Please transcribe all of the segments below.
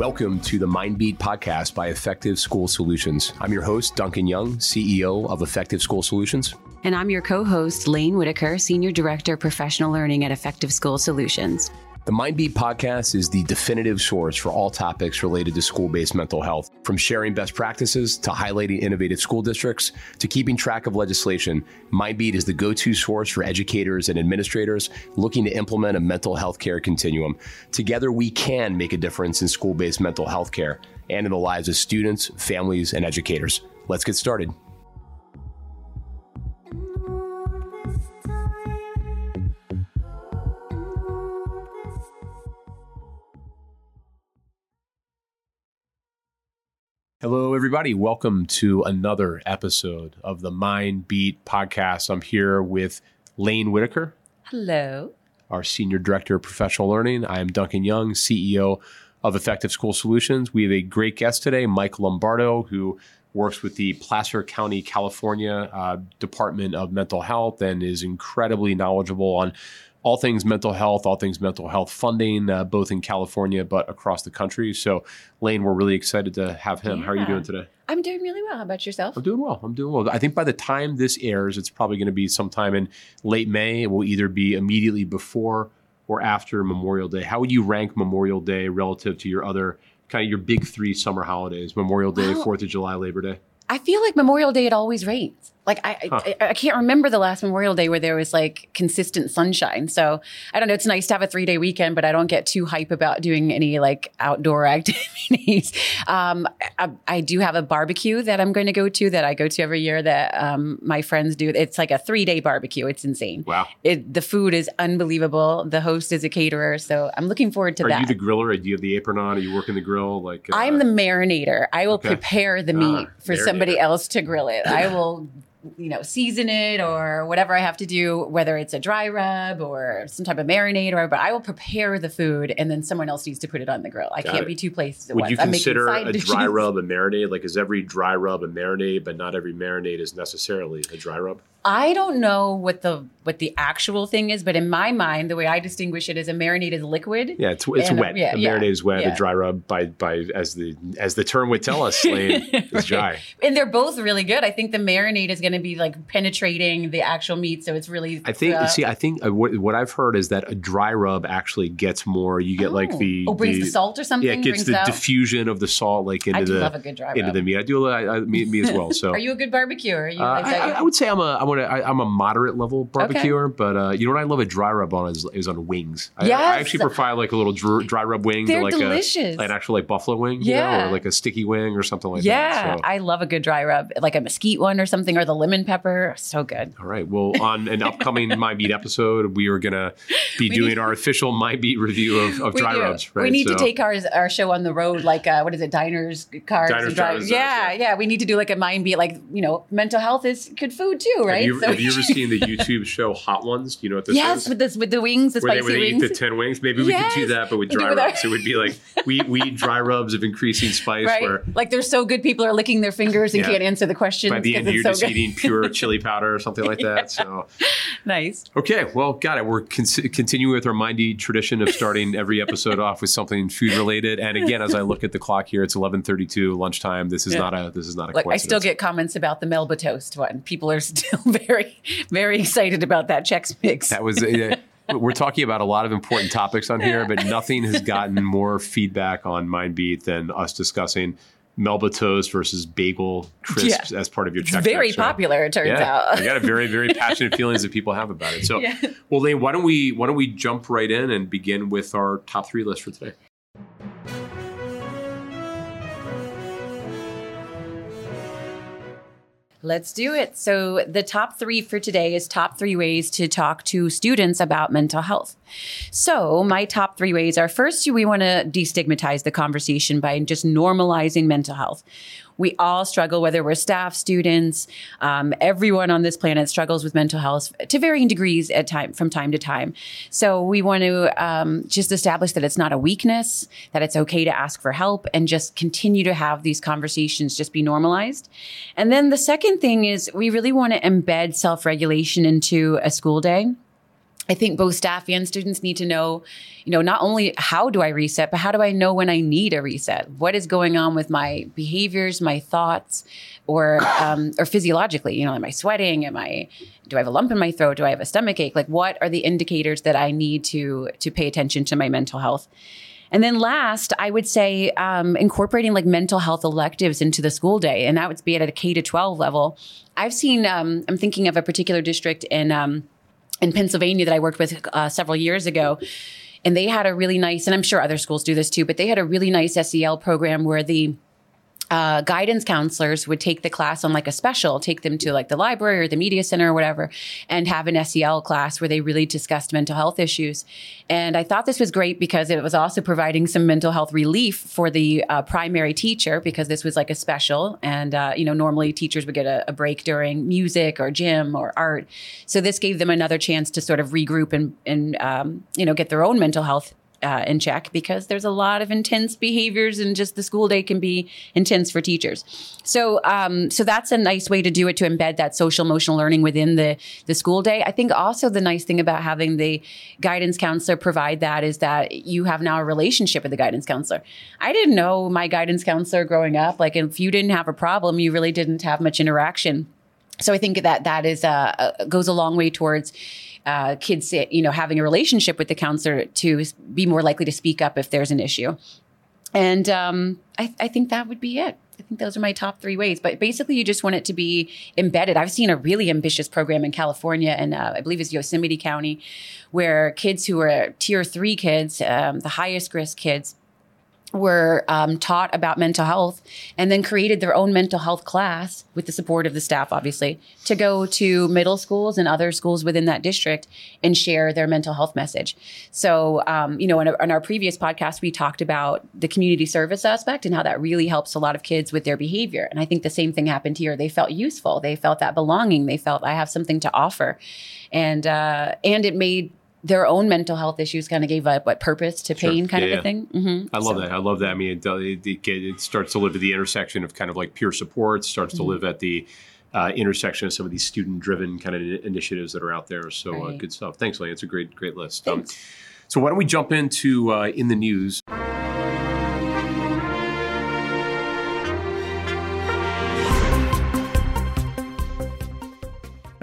Welcome to the Mindbeat podcast by Effective School Solutions. I'm your host, Duncan Young, CEO of Effective School Solutions. And I'm your co host, Laine Whitaker, Senior Director, of Professional Learning at Effective School Solutions. The Mindbeat podcast is the definitive source for all topics related to school based mental health. From sharing best practices to highlighting innovative school districts to keeping track of legislation, Mindbeat is the go to source for educators and administrators looking to implement a mental health care continuum. Together, we can make a difference in school based mental health care and in the lives of students, families, and educators. Let's get started. Hello, everybody. Welcome to another episode of the Mind Beat podcast. I'm here with Laine Whitaker. Hello. Our Senior Director of Professional Learning. I am Duncan Young, CEO of Effective School Solutions. We have a great guest today, Mike Lombardo, who works with the Placer County, California uh, Department of Mental Health and is incredibly knowledgeable on all things mental health, all things mental health funding, uh, both in California but across the country. So, Laine, we're really excited to have him. Yeah. How are you doing today? I'm doing really well. How about yourself? I'm doing well. I'm doing well. I think by the time this airs, it's probably going to be sometime in late May. It will either be immediately before or after Memorial Day. How would you rank Memorial Day relative to your other kind of your big three summer holidays? Memorial Day, Fourth of July, Labor Day. I feel like Memorial Day it always rains. Like I, huh. I, I, can't remember the last Memorial Day where there was like consistent sunshine. So I don't know. It's nice to have a three day weekend, but I don't get too hype about doing any like outdoor activities. Um, I, I, do have a barbecue that I'm going to go to that I go to every year that um, my friends do. It's like a three day barbecue. It's insane. Wow. It, the food is unbelievable. The host is a caterer, so I'm looking forward to Are that. Are you the griller? Do you have the apron on? Are you working the grill? Like uh, I'm the marinator. I will okay. prepare the meat ah, for marinator. somebody else to grill it. I will you know, season it or whatever I have to do, whether it's a dry rub or some type of marinade or, but I will prepare the food and then someone else needs to put it on the grill. I Got can't it. be two places at Would once. you consider a dry rub a marinade? Like, is every dry rub a marinade, but not every marinade is necessarily a dry rub? I don't know what the what the actual thing is, but in my mind, the way I distinguish it is a marinade is liquid. Yeah, it's, it's wet. Yeah, a yeah, marinade is wet. Yeah. A dry rub, by by as the as the term would tell us, Lane, is dry. And they're both really good. I think the marinade is going to be like penetrating the actual meat, so it's really. I think. Uh, see, I think uh, what, what, I've heard is that a dry rub actually gets more. You get oh. like the oh brings the, the, salt or something. Yeah, it gets the out. diffusion of the salt like into the love a good dry into rub. the meat. I do. I, I, me, me as well. So, are you a good barbecue? Are you? Uh, like I, I, would say I'm a I'm a I'm a moderate level barbecuer, okay. but uh, you know what I love a dry rub on is, is on wings. I, yes. I actually prefer like a little dry, dry rub wing They're to like delicious. A, an actual like buffalo wing, yeah, know, or like a sticky wing or something like yeah, that. Yeah, I love a good dry rub, like a mesquite one or something, or the lemon pepper. So good. All right. Well, on an upcoming Mindbeat episode, we are gonna be doing need, our official Mindbeat review of, of dry do. rubs. Right? We need so. to take our our show on the road, like uh, what is it, diners, cars, diners, and Yeah, yeah. We need to do like a Mind Beat, like you know, mental health is good food too, right? Have you, so have you ever seen the YouTube show Hot Ones? Do you know what this yes, is? Yes, with this with the wings, the where spicy they, wings. eat the ten wings. Maybe we yes. could do that, but with dry rubs. It would be like we we eat dry rubs of increasing spice. Right. Where like they're so good, people are licking their fingers and yeah. can't answer the questions. By the end, you're so just good. eating pure chili powder or something like that. yeah. So nice. Okay, well, got it. We're con- continuing with our mindy tradition of starting every episode off with something food related. And again, as I look at the clock here, it's 11:32 lunchtime. This is yeah. not a this is not a. Look, I still get comments about the Melba toast one. People are still very very excited about that Chex Mix. That was. Uh, we're talking about a lot of important topics on here, but nothing has gotten more feedback on Mindbeat than us discussing Melba toast versus bagel crisps yeah. as part of your check. very popular, it turns yeah, out. I got a very, very passionate feelings that people have about it. So, yeah. well, Laine, why don't we why don't we jump right in and begin with our top three list for today? Let's do it. So, the top three for today is top three ways to talk to students about mental health. So, my top three ways are first, we want to destigmatize the conversation by just normalizing mental health. We all struggle, whether we're staff, students, um, everyone on this planet struggles with mental health to varying degrees at time from time to time. So we want to um, just establish that it's not a weakness, that it's okay to ask for help, and just continue to have these conversations just be normalized. And then the second thing is we really want to embed self regulation into a school day. I think both staff and students need to know, you know, not only how do I reset, but how do I know when I need a reset? What is going on with my behaviors, my thoughts, or um, or physiologically? You know, am I sweating? Am I do I have a lump in my throat? Do I have a stomach ache? Like, what are the indicators that I need to to pay attention to my mental health? And then last, I would say um, incorporating like mental health electives into the school day, and that would be at a K to 12 level. I've seen, um, I'm thinking of a particular district in, um, in Pennsylvania that I worked with uh, several years ago. And they had a really nice, and I'm sure other schools do this too, but they had a really nice SEL program where the uh, guidance counselors would take the class on like a special, take them to like the library or the media center or whatever, and have an SEL class where they really discussed mental health issues. And I thought this was great because it was also providing some mental health relief for the uh, primary teacher because this was like a special. And, uh, you know, normally teachers would get a, a, break during music or gym or art. So this gave them another chance to sort of regroup and, and um, you know, get their own mental health uh, in check because there's a lot of intense behaviors and just the school day can be intense for teachers. So, um, so that's a nice way to do it to embed that social emotional learning within the the school day. I think also the nice thing about having the guidance counselor provide that is that you have now a relationship with the guidance counselor. I didn't know my guidance counselor growing up. Like, if you didn't have a problem, you really didn't have much interaction. So I think that that is uh, goes a long way towards uh, kids, you know, having a relationship with the counselor to be more likely to speak up if there's an issue. And um, I, I think that would be it. I think those are my top three ways. But basically, you just want it to be embedded. I've seen a really ambitious program in California, and uh, I believe it's Yosemite County, where kids who are tier three kids, um, the highest risk kids, were um, taught about mental health and then created their own mental health class with the support of the staff, obviously, to go to middle schools and other schools within that district and share their mental health message. So, um, you know, in, in, our previous podcast, we talked about the community service aspect and how that really helps a lot of kids with their behavior. And I think the same thing happened here. They felt useful. They felt that belonging. They felt I have something to offer, and uh, and it made their own mental health issues kind of gave up what purpose to pain sure. kind yeah, of a thing. Mm-hmm. I love so. that. I love that. I mean, it, it, it, starts to live at the intersection of kind of like peer support, starts mm-hmm. to live at the uh, intersection of some of these student driven kind of initiatives that are out there. So uh, right. uh, good stuff. Thanks, Lee. It's a great, great list. Um, so why don't we jump into uh, in the news?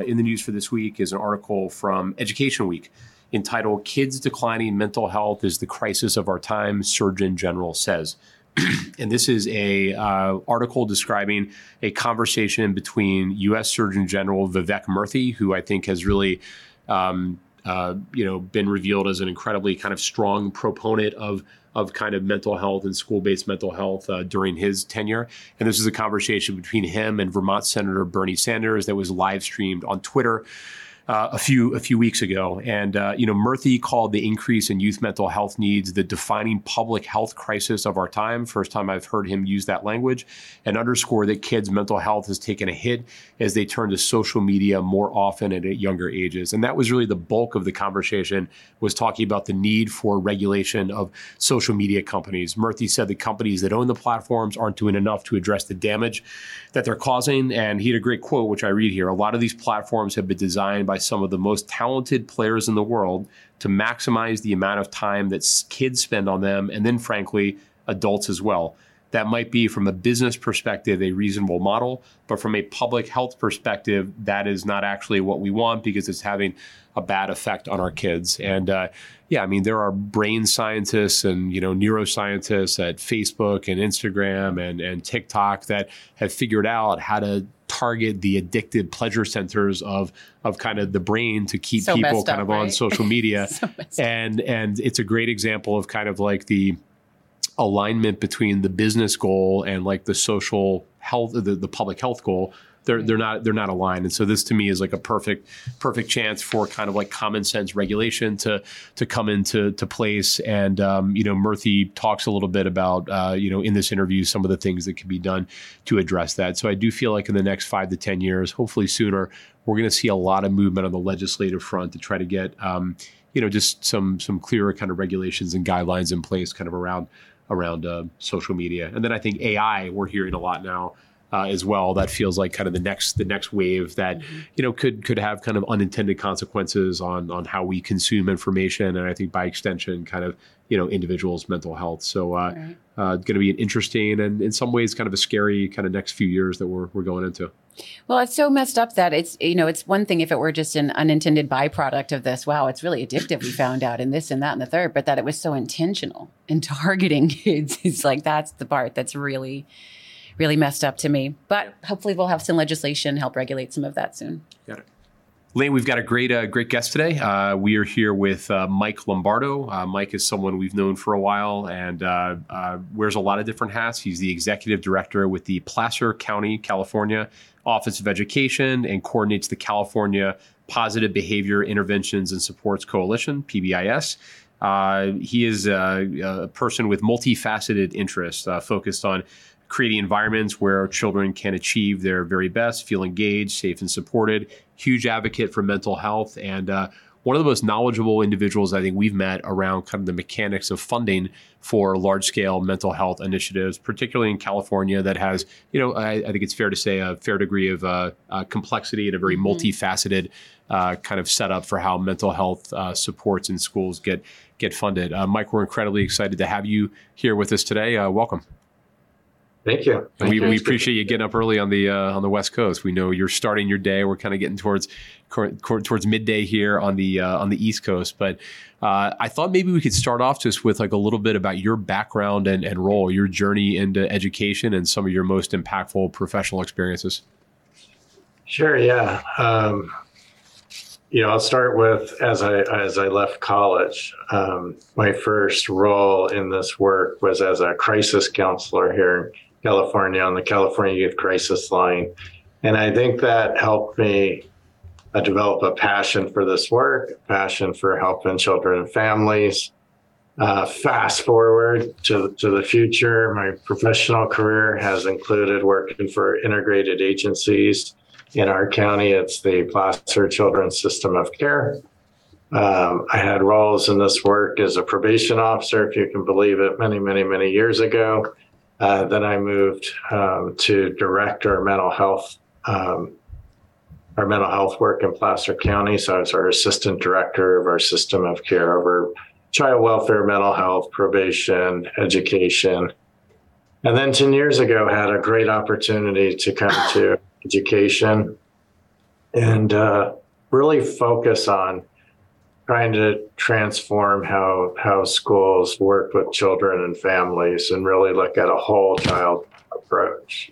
in the news for this week is an article from Education Week entitled Kids Declining Mental Health is the Crisis of Our Time, Surgeon General Says. and this is a uh, article describing a conversation between U.S. Surgeon General Vivek Murthy, who I think has really, um, uh, you know, been revealed as an incredibly kind of strong proponent of of kind of mental health and school-based mental health uh, during his tenure. And this is a conversation between him and Vermont Senator Bernie Sanders that was live streamed on Twitter uh, a few a few weeks ago, and uh, you know Murthy called the increase in youth mental health needs the defining public health crisis of our time. First time I've heard him use that language, and underscore that kids' mental health has taken a hit as they turn to social media more often and at younger ages. And that was really the bulk of the conversation was talking about the need for regulation of social media companies. Murthy said the companies that own the platforms aren't doing enough to address the damage that they're causing. And he had a great quote, which I read here. A lot of these platforms have been designed by some of the most talented players in the world to maximize the amount of time that kids spend on them, and then, frankly, adults as well. That might be from a business perspective a reasonable model, but from a public health perspective, that is not actually what we want because it's having a bad effect on our kids. And uh, yeah, I mean, there are brain scientists and you know neuroscientists at Facebook and Instagram and and TikTok that have figured out how to target the addicted pleasure centers of of kind of the brain to keep so people kind up, of right? on social media. so and and it's a great example of kind of like the alignment between the business goal and like the social health the, the public health goal they're they're not they're not aligned. And so this to me is like a perfect perfect chance for kind of like common sense regulation to to come into to place. And um, you know, Murthy talks a little bit about uh, you know in this interview some of the things that can be done to address that. So I do feel like in the next five to ten years, hopefully sooner, we're going to see a lot of movement on the legislative front to try to get um, you know just some some clearer kind of regulations and guidelines in place kind of around around uh, social media. And then I think AI, we're hearing a lot now uh, as well. That feels like kind of the next the next wave that mm-hmm. you know could could have kind of unintended consequences on on how we consume information, and I think by extension, kind of you know individuals' mental health. So, uh, right. uh, going to be an interesting and in some ways kind of a scary kind of next few years that we're we're going into. Well, it's so messed up that it's you know it's one thing if it were just an unintended byproduct of this. Wow, it's really addictive. We found out in this and that and the third, but that it was so intentional and targeting kids. It's like that's the part that's really really messed up to me. But hopefully, we'll have some legislation help regulate some of that soon. Got it. Laine, we've got a great, uh, great guest today. Uh, we are here with uh, Mike Lombardo. Uh, Mike is someone we've known for a while and uh, uh, wears a lot of different hats. He's the executive director with the Placer County, California Office of Education and coordinates the California Positive Behavior Interventions and Supports Coalition, PBIS. he is a, a, person with multifaceted interests focused on creating environments where children can achieve their very best, feel engaged, safe, and supported. Huge advocate for mental health and uh, one of the most knowledgeable individuals I think we've met around kind of the mechanics of funding for large scale mental health initiatives, particularly in California, that has, you know, I, I think it's fair to say a fair degree of uh, uh, complexity and a very mm-hmm. multifaceted uh, kind of setup for how mental health uh, supports in schools get get funded. Uh, Mike, we're incredibly excited to have you here with us today. Uh, welcome. Thank you. Thank we, you. we appreciate you getting up early on the uh, on the West Coast. We know you're starting your day. We're kind of getting towards towards midday here on the uh, on the East Coast. But uh, I thought maybe we could start off just with like a little bit about your background and, and role, your journey into education, and some of your most impactful professional experiences. Sure. Yeah. Um, you know, I'll start with as I as I left college. Um, my first role in this work was as a crisis counselor here California on the California Youth Crisis Line. And I think that helped me uh, develop a passion for this work, passion for helping children and families. Uh, fast forward to, to the future, my professional career has included working for integrated agencies. In our county, it's the Placer Children's System of Care. Um, I had roles in this work as a probation officer, if you can believe it, many, many, many years ago. Uh, then I moved um, to direct our mental health, um, our mental health work in Placer County. So I was our assistant director of our system of care over child welfare, mental health, probation, education. And then 10 years ago, had a great opportunity to come to education and uh, really focus on trying to transform how how schools work with children and families and really look at a whole child approach.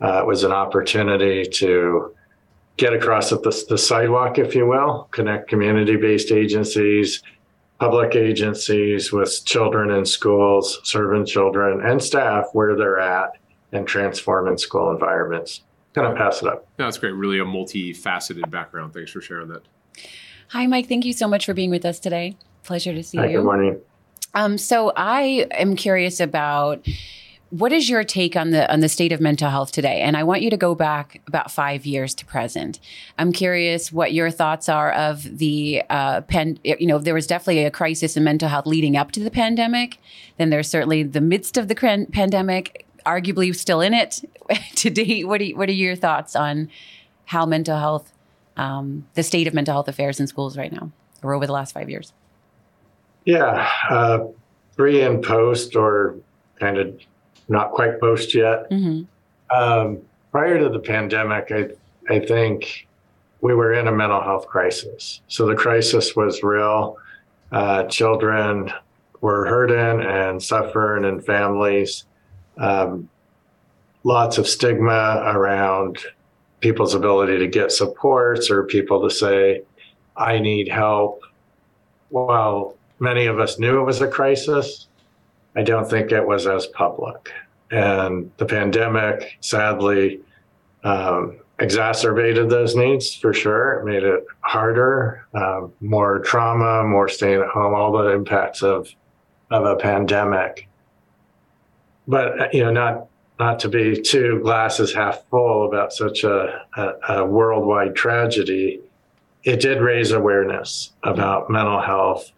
Uh, it was an opportunity to get across the, the sidewalk, if you will, connect community-based agencies, public agencies with children in schools, serving children and staff where they're at, and transform in school environments. Kind of pass it up. that's great. Really a multifaceted background. Thanks for sharing that. Hi, Mike. Thank you so much for being with us today. Pleasure to see Hi, you. Good morning. Um, so I am curious about what is your take on the on the state of mental health today? And I want you to go back about five years to present. I'm curious what your thoughts are of the uh, pen. You know, there was definitely a crisis in mental health leading up to the pandemic. Then there's certainly the midst of the pandemic, arguably still in it today. What are what are your thoughts on how mental health um, the state of mental health affairs in schools right now or over the last five years? Yeah, uh, pre and post, or kind of not quite post yet. Mm-hmm. Um, prior to the pandemic, I, I think we were in a mental health crisis. So the crisis was real. Uh, children were hurting and suffering in families. Um, lots of stigma around people's ability to get supports or people to say, I need help. Well, many of us knew it was a crisis, I don't think it was as public. And the pandemic sadly um, exacerbated those needs for sure. It made it harder, uh, more trauma, more staying at home, all the impacts of of a pandemic. But you know, not not to be too glasses half full about such a, a, a worldwide tragedy, it did raise awareness about mental health.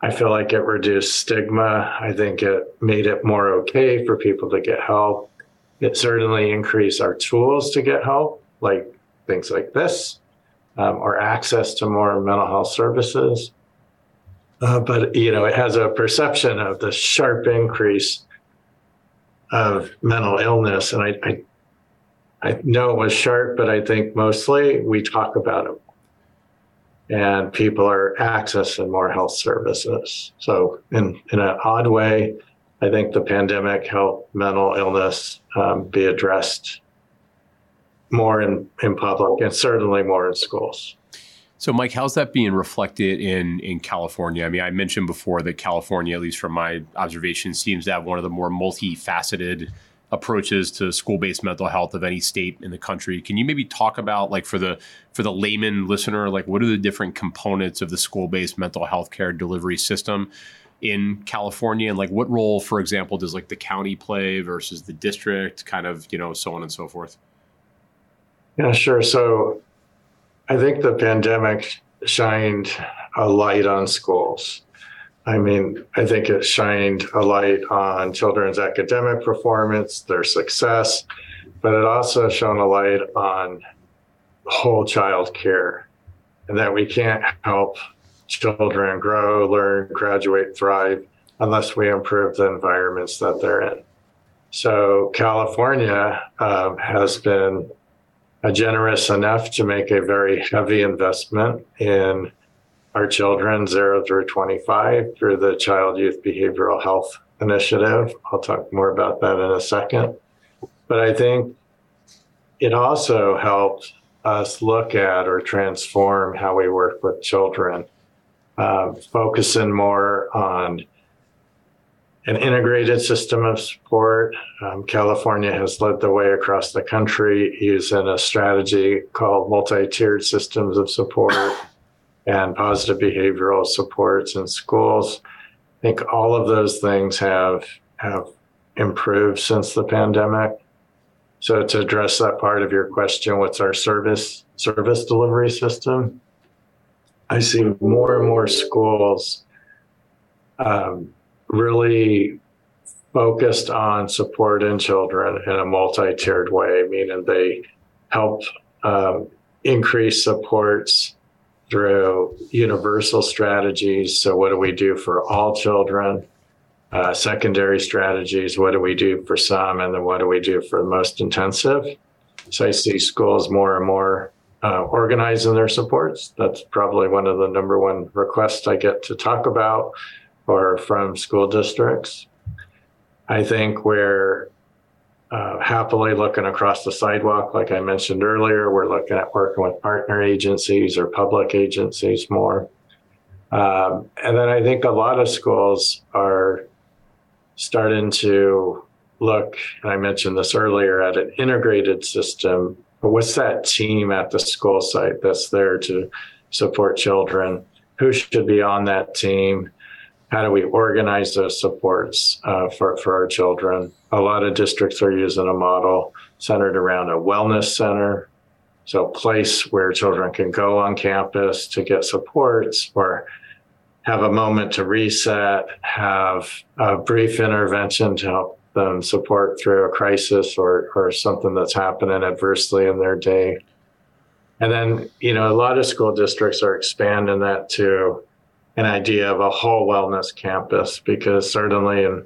I feel like it reduced stigma. I think it made it more okay for people to get help. it certainly increased our tools to get help, like things like this, um, or access to more mental health services. Uh, but you know, it has a perception of the sharp increase of mental illness, and I, I, I know it was sharp, but I think mostly we talk about it and people are accessing more health services. So, in, in an odd way, I think the pandemic helped mental illness um, be addressed more in, in public and certainly more in schools. So, Mike, how's that being reflected in in California? I mean, I mentioned before that California, at least from my observation, seems to have one of the more multifaceted approaches to school-based mental health of any state in the country. Can you maybe talk about like for the for the layman listener, like what are the different components of the school-based mental health care delivery system in California and like what role, for example, does like the county play versus the district, kind of, you know, so on and so forth? Yeah, sure. So I think the pandemic shined a light on schools. I mean, I think it shined a light on children's academic performance, their success, but it also shone a light on whole child care and that we can't help children grow, learn, graduate, thrive unless we improve the environments that they're in. So, California um, has been generous enough to make a very heavy investment in our children 0 through 25 through the Child Youth Behavioral Health Initiative. I'll talk more about that in a second. But I think it also helped us look at or transform how we work with children, uh, focusing more on an integrated system of support. Um, California has led the way across the country using a strategy called multi tiered systems of support and positive behavioral supports in schools. I think all of those things have have improved since the pandemic. So to address that part of your question, what's our service service delivery system? I see more and more schools um, really focused on supporting children in a multi-tiered way, meaning they help um, increase supports through universal strategies. So, what do we do for all children? Uh, secondary strategies. What do we do for some? And then what do we do for the most intensive? So, I see schools more and more uh, organizing their supports. That's probably one of the number one requests I get to talk about or from school districts. I think where uh, happily looking across the sidewalk. Like I mentioned earlier, we're looking at working with partner agencies or public agencies more. Um, and then I think a lot of schools are starting to look, and I mentioned this earlier, at an integrated system. But what's that team at the school site that's there to support children? Who should be on that team? How do we organize those supports uh, for, for our children? a lot of districts are using a model centered around a wellness center. So, a place where children can go on campus to get supports or have a moment to reset, have a brief intervention to help them support through a crisis or, or something that's happening adversely in their day. And then, you know, a lot of school districts are expanding that to an idea of a whole wellness campus because certainly and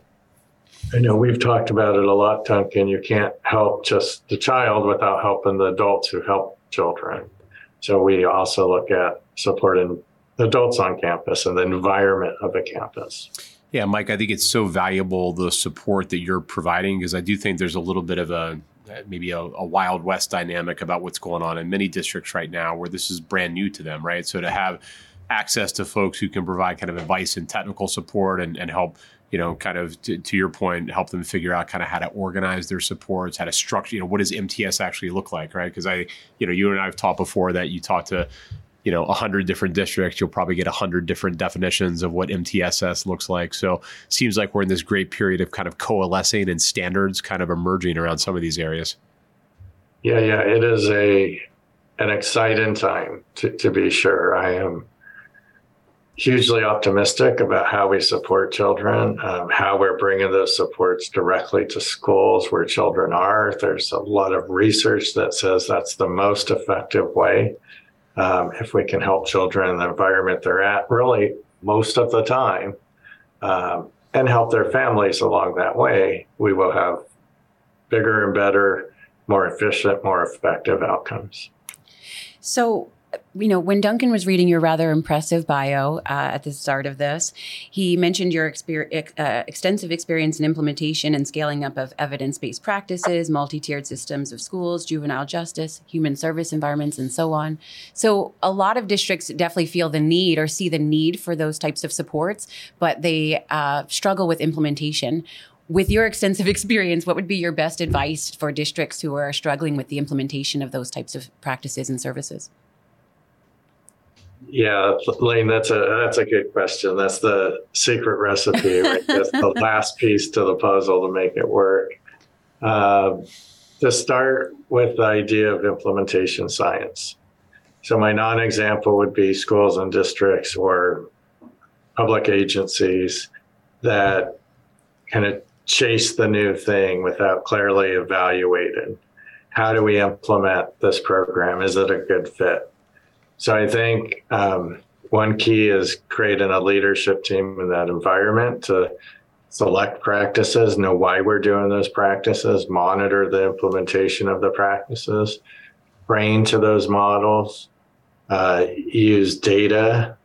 I know we've talked about it a lot, Duncan. You can't help just the child without helping the adults who help children. So we also look at supporting adults on campus and the environment of a campus. Yeah, Mike, I think it's so valuable the support that you're providing because I do think there's a little bit of a maybe a, a, wild west dynamic about what's going on in many districts right now where this is brand new to them, right? So to have access to folks who can provide kind of advice and technical support and, and help you know, kind of to, to, your point, help them figure out kind of how to organize their supports, how to structure, you know, what does MTSS actually look like, right? Because I, you know, you and I have talked before that you talk to, you know, a hundred different districts, you'll probably get a hundred different definitions of what MTSS looks like. So seems like we're in this great period of kind of coalescing and standards kind of emerging around some of these areas. Yeah, yeah, it is a an exciting time to, to be sure. I am hugely optimistic about how we support children, um, how we're bringing those supports directly to schools where children are. There's a lot of research that says that's the most effective way. Um, if we can help children in the environment they're at, really most of the time, um, and help their families along that way, we will have bigger and better, more efficient, more effective outcomes. So, you know, when Duncan was reading your rather impressive bio uh, at the start of this, he mentioned your uh, extensive experience in implementation and scaling up of evidence based practices, multi tiered systems of schools, juvenile justice, human service environments, and so on. So, a lot of districts definitely feel the need or see the need for those types of supports, but they uh, struggle with implementation with your extensive experience, what would be your best advice for districts who are struggling with the implementation of those types of practices and services? Yeah, Laine, that's a that's a good question. That's the secret recipe, right? that's the last piece to the puzzle to make it work. Uh, to start with the idea of implementation science. So my non-example would be schools and districts or public agencies that kind of chase the new thing without clearly evaluating. How do we implement this program? Is it a good fit? So I think um, one key is creating a leadership team in that environment to select practices, know why we're doing those practices, monitor the implementation of the practices, train to those models, uh, use data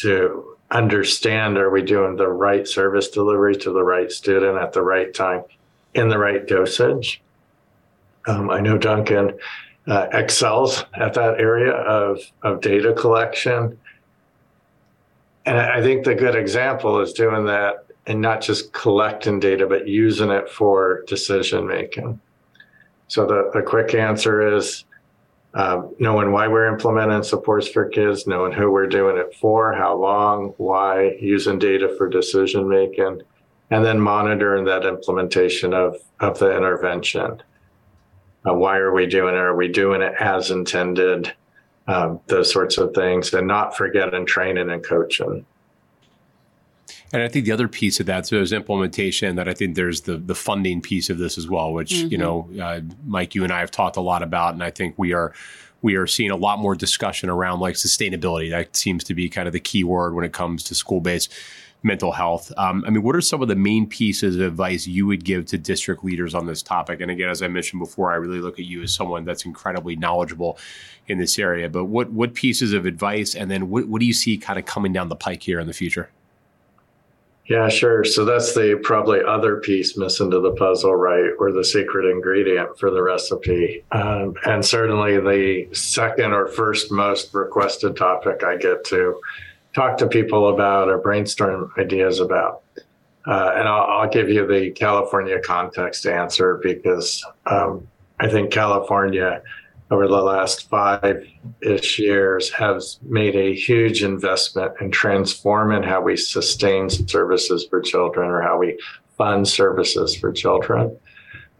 to understand are we doing the right service delivery to the right student at the right time in the right dosage. Um, I know Duncan uh, excels at that area of, of data collection. And I think the good example is doing that and not just collecting data, but using it for decision making. So the, the quick answer is um, knowing why we're implementing supports for kids, knowing who we're doing it for, how long, why, using data for decision making, and then monitoring that implementation of, of the intervention. Uh, why are we doing it? Are we doing it as intended? Um, those sorts of things, and not forgetting training and coaching. And I think the other piece of that so is implementation. That I think there's the the funding piece of this as well, which mm-hmm. you know, uh, Mike, you and I have talked a lot about, and I think we are we are seeing a lot more discussion around like sustainability. That seems to be kind of the key word when it comes to school based mental health. Um, I mean, what are some of the main pieces of advice you would give to district leaders on this topic? And again, as I mentioned before, I really look at you as someone that's incredibly knowledgeable in this area. But what what pieces of advice, and then what, what do you see kind of coming down the pike here in the future? Yeah, sure. So that's the probably other piece missing to the puzzle, right? Or the secret ingredient for the recipe. Um, and certainly the second or first most requested topic I get to talk to people about or brainstorm ideas about. Uh, and I'll, I'll, give you the California context answer because um, I think California, over the last five ish years, has made a huge investment in transforming how we sustain services for children or how we fund services for children.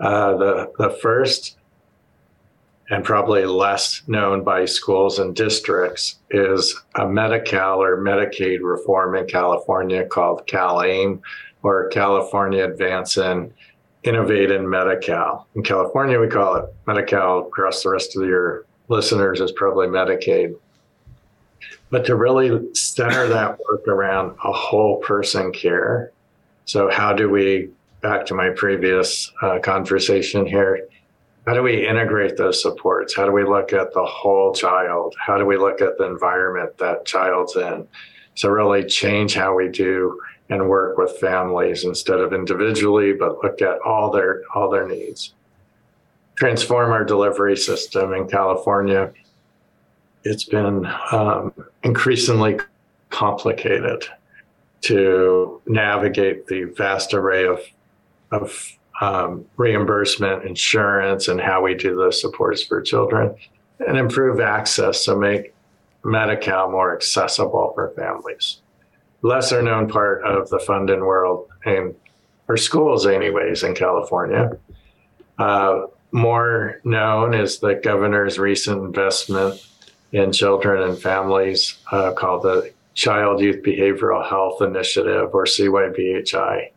Uh, the, the first and probably less known by schools and districts is a Medi-Cal or Medicaid reform in California called CalAIM or California Advancing Innovating Medi-Cal. In California, we call it Medi-Cal. Across the rest of your listeners is probably Medicaid. But to really center that work around a whole person care. So how do we, back to my previous uh, conversation here, how do we integrate those supports? How do we look at the whole child? How do we look at the environment that child's in? So really change how we do and work with families instead of individually, but look at all their all their needs. Transform our delivery system in California. It's been um, increasingly complicated to navigate the vast array of of um, reimbursement, insurance, and how we do those supports for children, and improve access to make Medi-Cal more accessible for families. Lesser known part of the funding world and for schools, anyways, in California. Uh, more known is the governor's recent investment in children and families uh, called the Child Youth Behavioral Health Initiative, or CYBHI.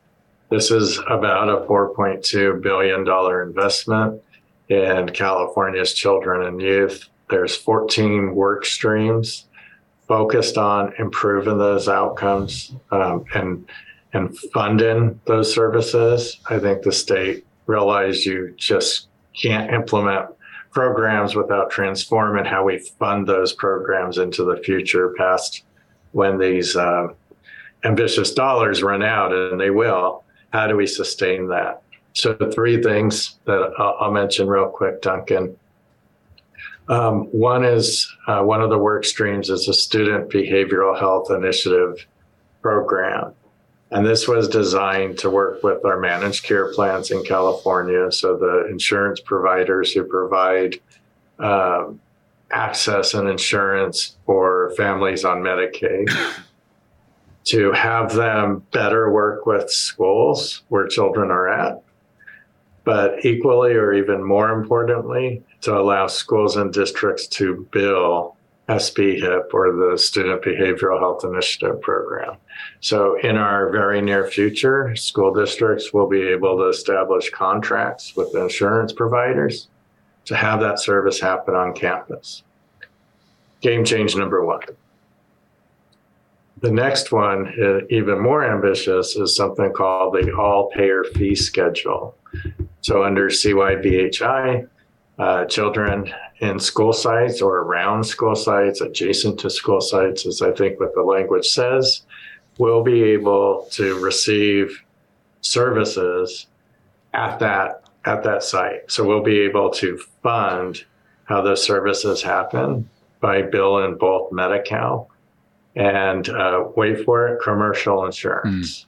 This is about a $4.2 billion investment in California's children and youth. There's 14 work streams focused on improving those outcomes um, and and funding those services. I think the state realized you just can't implement programs without transforming how we fund those programs into the future past when these uh, ambitious dollars run out, and they will. How do we sustain that? So, three things that I'll, I'll mention real quick, Duncan. Um, one is uh, one of the work streams is a student behavioral health initiative program. And this was designed to work with our managed care plans in California. So the insurance providers who provide um, access and insurance for families on Medicaid to have them better work with schools where children are at. But equally, or even more importantly, to allow schools and districts to bill SBHIP or the Student Behavioral Health Initiative program. So, in our very near future, school districts will be able to establish contracts with insurance providers to have that service happen on campus. Game change number one. The next one, uh, even more ambitious, is something called the all payer fee schedule. So, under CYBHI, uh, children in school sites or around school sites, adjacent to school sites, as I think what the language says, will be able to receive services at that at that site. So we'll be able to fund how those services happen by billing both Medi-Cal and uh, wait for it, commercial insurance. Mm.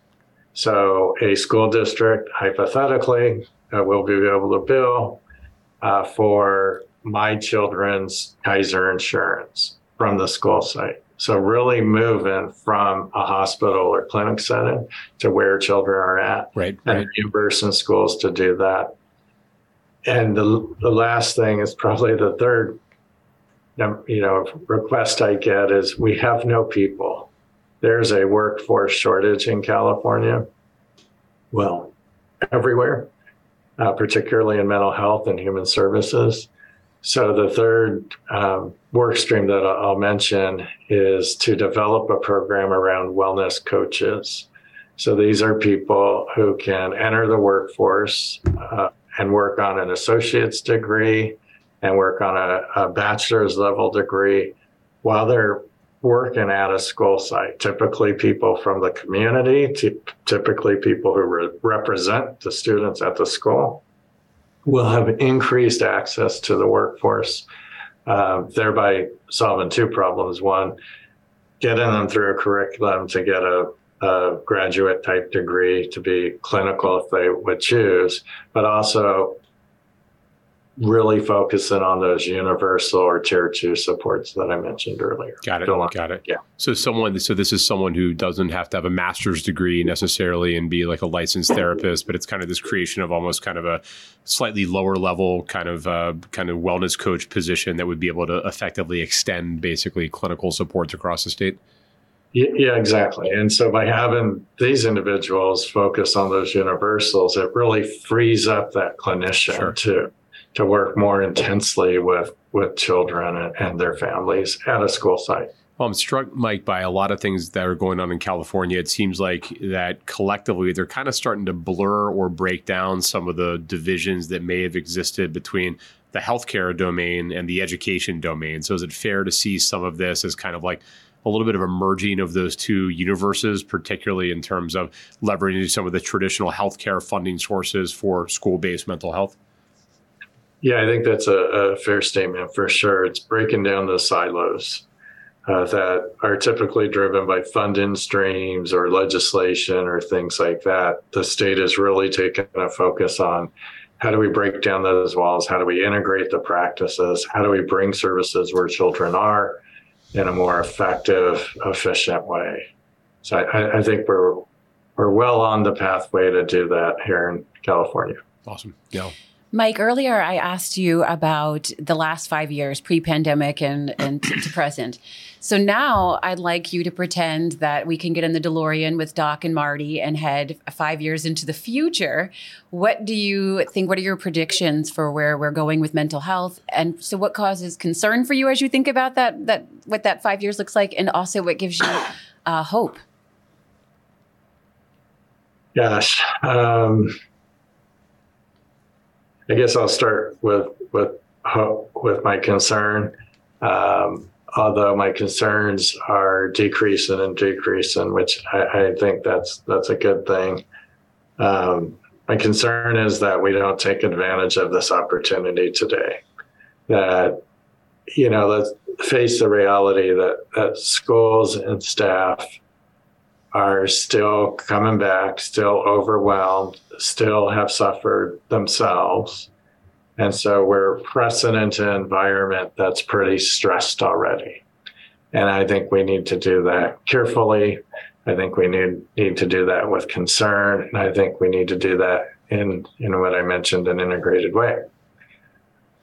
So a school district, hypothetically, uh, will be able to bill uh, for my children's Kaiser insurance from the school site. So really moving from a hospital or clinic setting to where children are at, right? And right. reimbursing schools to do that. And the the last thing is probably the third, you know, request I get is we have no people. There's a workforce shortage in California. Well, everywhere, uh, particularly in mental health and human services. So the third um, work stream that I'll mention is to develop a program around wellness coaches. So these are people who can enter the workforce uh, and work on an associate's degree and work on a, a bachelor's level degree while they're working at a school site. Typically, people from the community, t- typically people who re- represent the students at the school will have increased access to the workforce, uh, thereby solving two problems. One, getting them through a curriculum to get a, a graduate type degree to be clinical if they would choose, but also really focusing on those universal or tier two supports that I mentioned earlier. Got it. Got it. Yeah. So someone, so this is someone who doesn't have to have a master's degree necessarily and be like a licensed therapist, but it's kind of this creation of almost kind of a slightly lower level kind of uh, kind of wellness coach position that would be able to effectively extend basically clinical supports across the state. Yeah, exactly. And so by having these individuals focus on those universals, it really frees up that clinician sure. too to work more intensely with with children and, their families at a school site. Well, I'm struck, Mike, by a lot of things that are going on in California. It seems like that collectively they're kind of starting to blur or break down some of the divisions that may have existed between the healthcare domain and the education domain. So, is it fair to see some of this as kind of like a little bit of a merging of those two universes, particularly in terms of leveraging some of the traditional healthcare funding sources for school based mental health? Yeah, I think that's a, a fair statement for sure. It's breaking down the silos uh, that are typically driven by funding streams or legislation or things like that. The state is really taking a focus on how do we break down those walls? How do we integrate the practices? How do we bring services where children are in a more effective, efficient way? So I, I think we're we're well on the pathway to do that here in California. Awesome. Yeah. Mike, earlier I asked you about the last five years, pre pandemic and, and to, present. So now I'd like you to pretend that we can get in the DeLorean with Doc and Marty and head five years into the future. What do you think? What are your predictions for where we're going with mental health? And so, what causes concern for you as you think about that? That what that five years looks like, and also what gives you uh, hope? Gosh, um, I guess I'll start with with with my concern. Um, although my concerns are decreasing and decreasing, which I, I think that's that's a good thing. Um, my concern is that we don't take advantage of this opportunity today. That you know, let's face the reality that, that schools and staff are still coming back, still overwhelmed, still have suffered themselves. And so we're pressing into an environment that's pretty stressed already. And I think we need to do that carefully. I think we need need to do that with concern. And I think we need to do that in, in what I mentioned, an integrated way.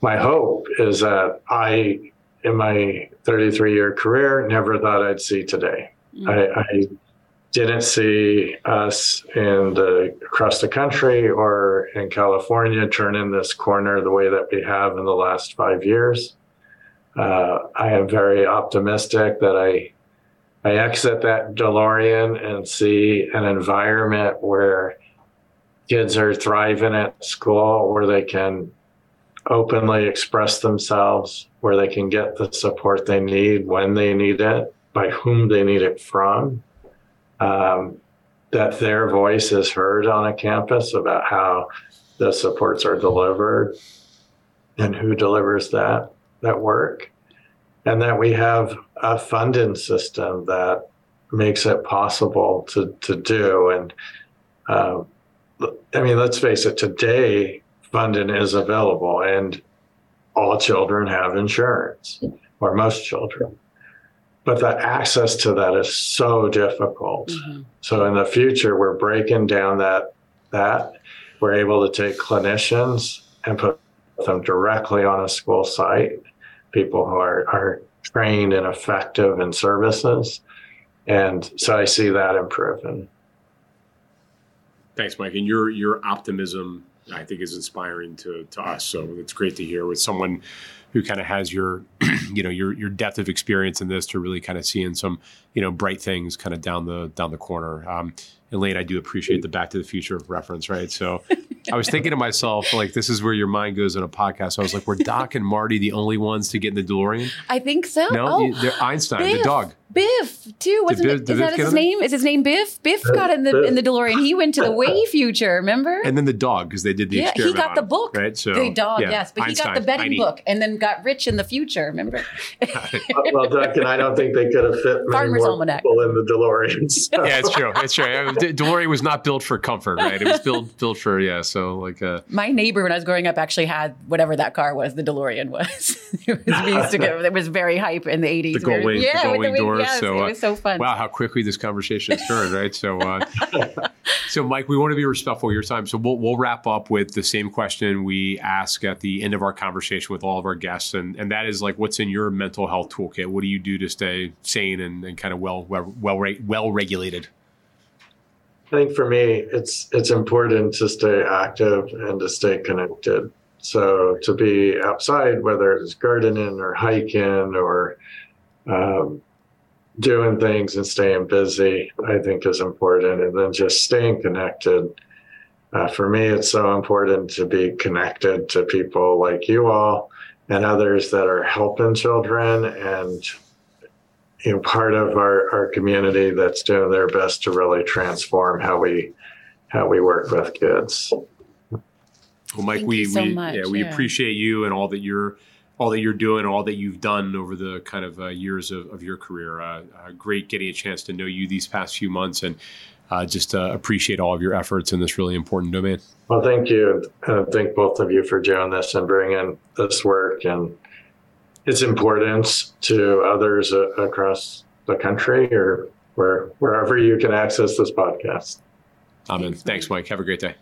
My hope is that I, in my 33 year career, never thought I'd see today. Mm-hmm. I, I didn't see us in the across the country or in California turn in this corner the way that we have in the last five years. Uh, I am very optimistic that I I exit that DeLorean and see an environment where kids are thriving at school, where they can openly express themselves, where they can get the support they need when they need it, by whom they need it from um, that their voice is heard on a campus about how the supports are delivered and who delivers that that work. And that we have a funding system that makes it possible to, to do. And uh, i mean let's face it today funding is available and all children have insurance or most children but the access to that is so difficult. Mm-hmm. So in the future, we're breaking down that that we're able to take clinicians and put them directly on a school site, people who are, are trained and effective in services. And so I see that improving. Thanks, Mike. And your your optimism, I think, is inspiring to to us. So it's great to hear with someone who kind of has your you know your your depth of experience in this to really kind of seeing some you know bright things kind of down the down the corner. Um, Laine, I do appreciate the Back to the Future reference, right? So I was thinking to myself, like, this is where your mind goes in a podcast. So I was like, were Doc and Marty the only ones to get in the DeLorean? I think so. No, oh, they're Einstein, Biff, the dog. Biff, too. Wasn't Biff, it, is that his name? Is his name Biff? Biff got in the in the DeLorean. He went to the way future, remember? And then the dog, because they did the yeah, experiment. he got the book, right? So the dog, yeah, yes, but Einstein, he got the betting book, and then got rich in the future. Remember? well, Doc and I don't think they could have fit many Farmer's more Almanac. people in the DeLorean. So. Yeah, it's true. It's true. DeLorean was not built for comfort, right? It was built built for yeah. So like, uh, my neighbor when I was growing up actually had whatever that car was. The DeLorean was. it was to get. It was very hype in the eighties. The gold wing, yeah, the gold wing doors. Yes, so uh, it was so fun. Wow, how quickly this conversation has turned, right? So, uh, so Mike, we want to be respectful of your time. So we'll we'll wrap up with the same question we ask at the end of our conversation with all of our guests, and and that is like, what's in your mental health toolkit? What do you do to stay sane and, and kind of well well well, well regulated? I think for me, it's it's important to stay active and to stay connected. So to be outside, whether it's gardening or hiking or um, doing things and staying busy, I think is important. And then just staying connected. Uh, for me, it's so important to be connected to people like you all and others that are helping children and you know part of our, our community that's doing their best to really transform how we how we work with kids. Well, Mike, Thank we so we much, yeah, we yeah. appreciate you and all that you're all that you're doing, all that you've done over the kind of uh, years of, of, your career. Uh, uh, great getting a chance to know you these past few months and uh, just uh, appreciate all of your efforts in this really important domain. Well, thank you. Uh, thank both of you for doing this and bringing this work and its importance to others uh, across the country or where, wherever you can access this podcast. Amen. Thanks, Mike. Have a great day.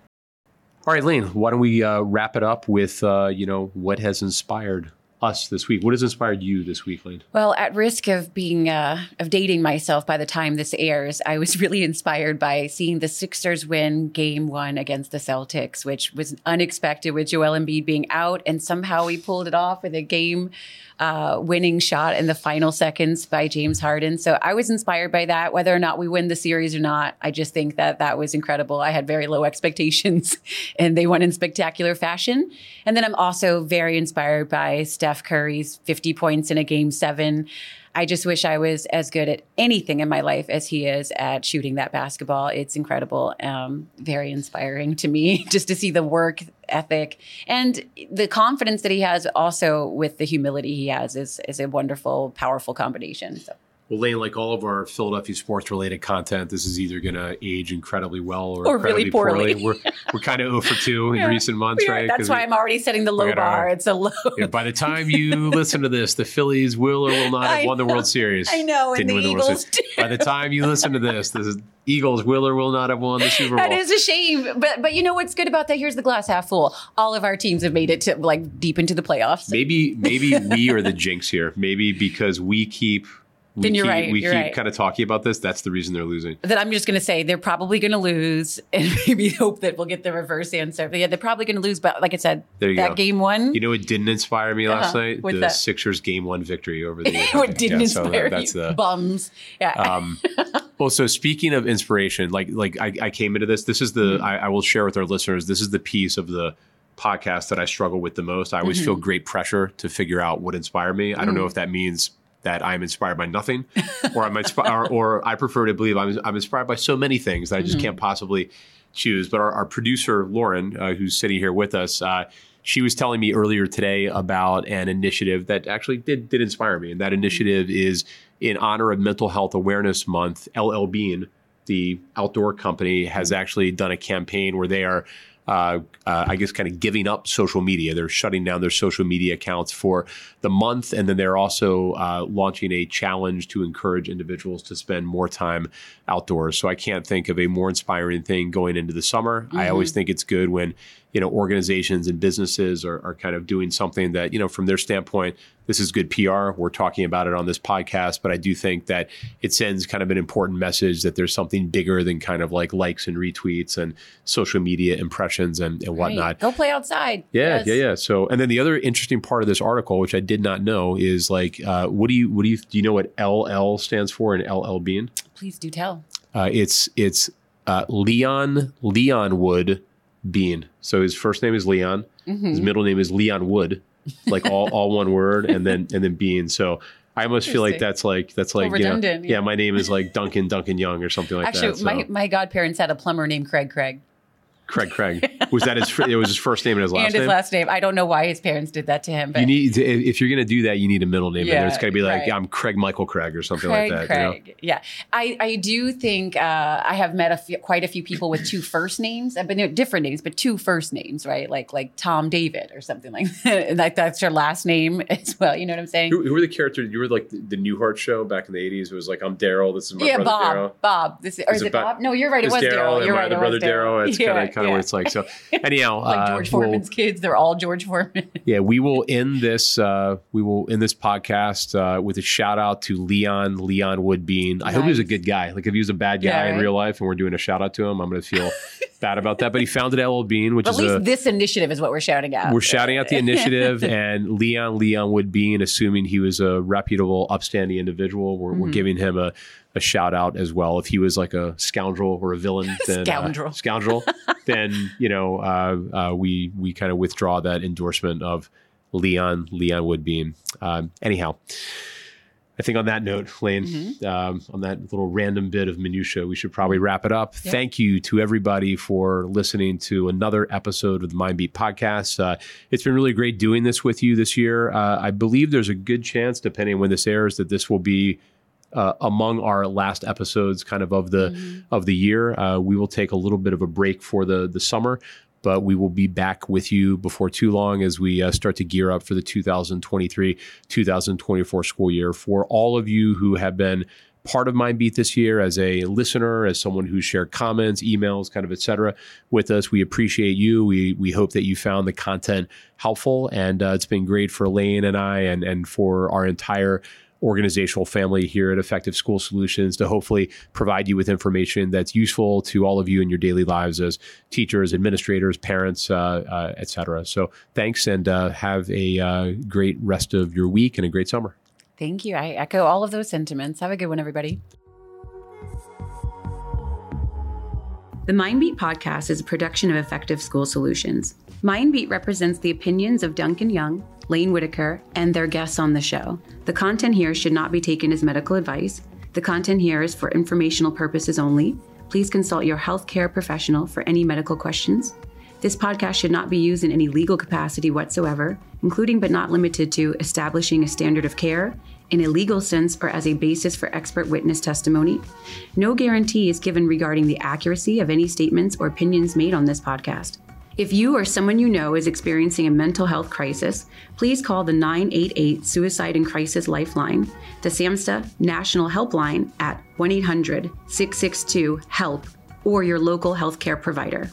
All right, Laine, why don't we uh, wrap it up with, uh, you know, what has inspired us this week? What has inspired you this week, Laine? Well, at risk of being uh, of dating myself by the time this airs, I was really inspired by seeing the Sixers win Game One against the Celtics, which was unexpected with Joel Embiid being out, and somehow we pulled it off with a game uh, winning shot in the final seconds by James Harden. So I was inspired by that. Whether or not we win the series or not, I just think that that was incredible. I had very low expectations, and they won in spectacular fashion. And then I'm also very inspired by Steph Curry's 50 points in a game seven. I just wish I was as good at anything in my life as he is at shooting that basketball. It's incredible, um, very inspiring to me just to see the work ethic and the confidence that he has. Also, with the humility he has, is is a wonderful, powerful combination. So. Well, Laine, like all of our Philadelphia sports related content, this is either going to age incredibly well or, Or incredibly really poorly. We're, we're kind of 0 for 2 in Yeah. recent months, right? That's why we- I'm already setting the low our- bar. It's a low. yeah, by the time you listen to this, the Phillies will or will not have I won the. World Series. I know, and Didn't the win Eagles Series. By the time you listen to this, the Eagles will or will not have won the Super Bowl. That is a shame, but but you know what's good about that? Here's the glass half full. All of our teams have made it to like deep into the playoffs. Maybe maybe we are the jinx here. Maybe because we keep Then you're keep, right, we you're keep right. kind of talking about this. That's the reason they're losing. That I'm just going to say they're probably going to lose, and maybe hope that we'll get the reverse answer. But yeah, they're probably going to lose. But like I said, There you that go. game one. You know what didn't inspire me last Uh-huh. night? What's the that? Sixers game one victory over the what didn't Yeah, so inspire that's you? the Bums. Yeah. um, well, so speaking of inspiration, like like I, I came into this. This is Mm-hmm. the I, I will share with our listeners. This is the piece of the podcast that I struggle with the most. I always feel Mm-hmm. great pressure to figure out what inspired me. I don't Mm. know if that means that I'm inspired by nothing, or I'm inspired, or, or I prefer to believe I'm, I'm inspired by so many things that I just Mm-hmm. can't possibly choose. But our, our producer Lauren, uh, who's sitting here with us, uh, she was telling me earlier today about an initiative that actually did did inspire me, and that initiative is in honor of Mental Health Awareness Month. LL Bean, the outdoor company, has actually done a campaign where they are. Uh, uh, I guess kind of giving up social media. They're shutting down their social media accounts for the month, and then they're also uh, launching a challenge to encourage individuals to spend more time outdoors. So I can't think of a more inspiring thing going into the summer. I always think it's good when you know organizations and businesses are, are kind of doing something that you know from their standpoint this is good pr we're talking about it on this podcast but i do think that it sends kind of an important message that there's something bigger than kind of like likes and retweets and social media impressions and, and whatnot Right. Go play outside. yeah, Yes. yeah, yeah. So, and then the other interesting part of this article, which I did not know, is like, uh, what do you, what do you, do you know what LL stands for in LL Bean? Please do tell. Uh, it's it's uh, Leon Leonwood Bean. So his first name is Leon. Mm-hmm. His middle name is Leonwood, like all, all one word, and then and then Bean. So I almost feel like that's like that's like you know, redundant, yeah. yeah. my name is like Duncan Duncan Young or something like Actually, that. So. my, my godparents had a plumber named Craig Craig. Craig Craig was that his it was his first name and his last name? and his name. last name. I don't know why his parents did that to him, but you need to, if you're going to do that, you need a middle name in there. Yeah, It's got to be like right. I'm Craig Michael Craig or something Craig, like that. you know? Craig. Yeah, I, I do think uh, I have met a few, quite a few people with two first names, but they're different names, but two first names, right? Like like Tom David or something like that. like that's your last name as well. You know what I'm saying? Who, who were the characters? You were like the, the Newhart show back in the '80s. It was like I'm Daryl. This is my yeah, brother Bob. Daryl. Bob. This or Is is, it it Bob- Bob? No, you're right. It It's was Daryl. You're right. other brother was Daryl. It's kind Yeah, of kind of yeah. what it's like. So anyhow, like uh, George we'll- Foreman's kids. They're all George Foreman. yeah, we will end this. Uh, we will end this podcast uh, with a shout out to Leon Leonwood Bean. I hope he was a good guy. Like if he was a bad guy Yeah, in real life, and we're doing a shout out to him, I'm going to feel bad about that. But he founded LL Bean, which But is at least a this initiative is what we're shouting out. We're shouting out the initiative and Leon Leonwood Bean, assuming he was a reputable, upstanding individual. We're, Mm-hmm. we're giving him a, a shout out as well. If he was like a scoundrel or a villain, then uh, Scoundrel. scoundrel, then you know uh, uh, we we kind of withdraw that endorsement of Leon Leonwood Bean. Um, anyhow. I think on that note, Laine, Mm-hmm. um, on that little random bit of minutia, we should probably wrap it up. Yeah. Thank you to everybody for listening to another episode of the Mindbeat podcast. Uh, it's been really great doing this with you this year. Uh, I believe there's a good chance, depending on when this airs, that this will be uh, among our last episodes, kind of of the of the year. Uh, we will take a little bit of a break for the the summer, but we will be back with you before too long as we uh, start to gear up for the 2023 2024 school year. For all of you who have been part of Mindbeat this year, as a listener, as someone who shared comments, emails, kind of et cetera, with us. We appreciate you. We we hope that you found the content helpful, and uh, it's been great for Laine and I, and and for our entire organizational family here at Effective School Solutions to hopefully provide you with information that's useful to all of you in your daily lives as teachers, administrators, parents, uh, uh, et cetera. So thanks and uh, have a uh, great rest of your week and a great summer. Thank you. I echo all of those sentiments. Have a good one, everybody. The Mindbeat podcast is a production of Effective School Solutions. Mindbeat represents the opinions of Duncan Young, Laine Whitaker, and their guests on the show. The content here should not be taken as medical advice. The content here is for informational purposes only. Please consult your healthcare professional for any medical questions. This podcast should not be used in any legal capacity whatsoever, including but not limited to establishing a standard of care in a legal sense or as a basis for expert witness testimony. No guarantee is given regarding the accuracy of any statements or opinions made on this podcast. If you or someone you know is experiencing a mental health crisis, please call the 988 Suicide and Crisis Lifeline, the SAMHSA National Helpline at 1 800 662 HELP, or your local healthcare provider.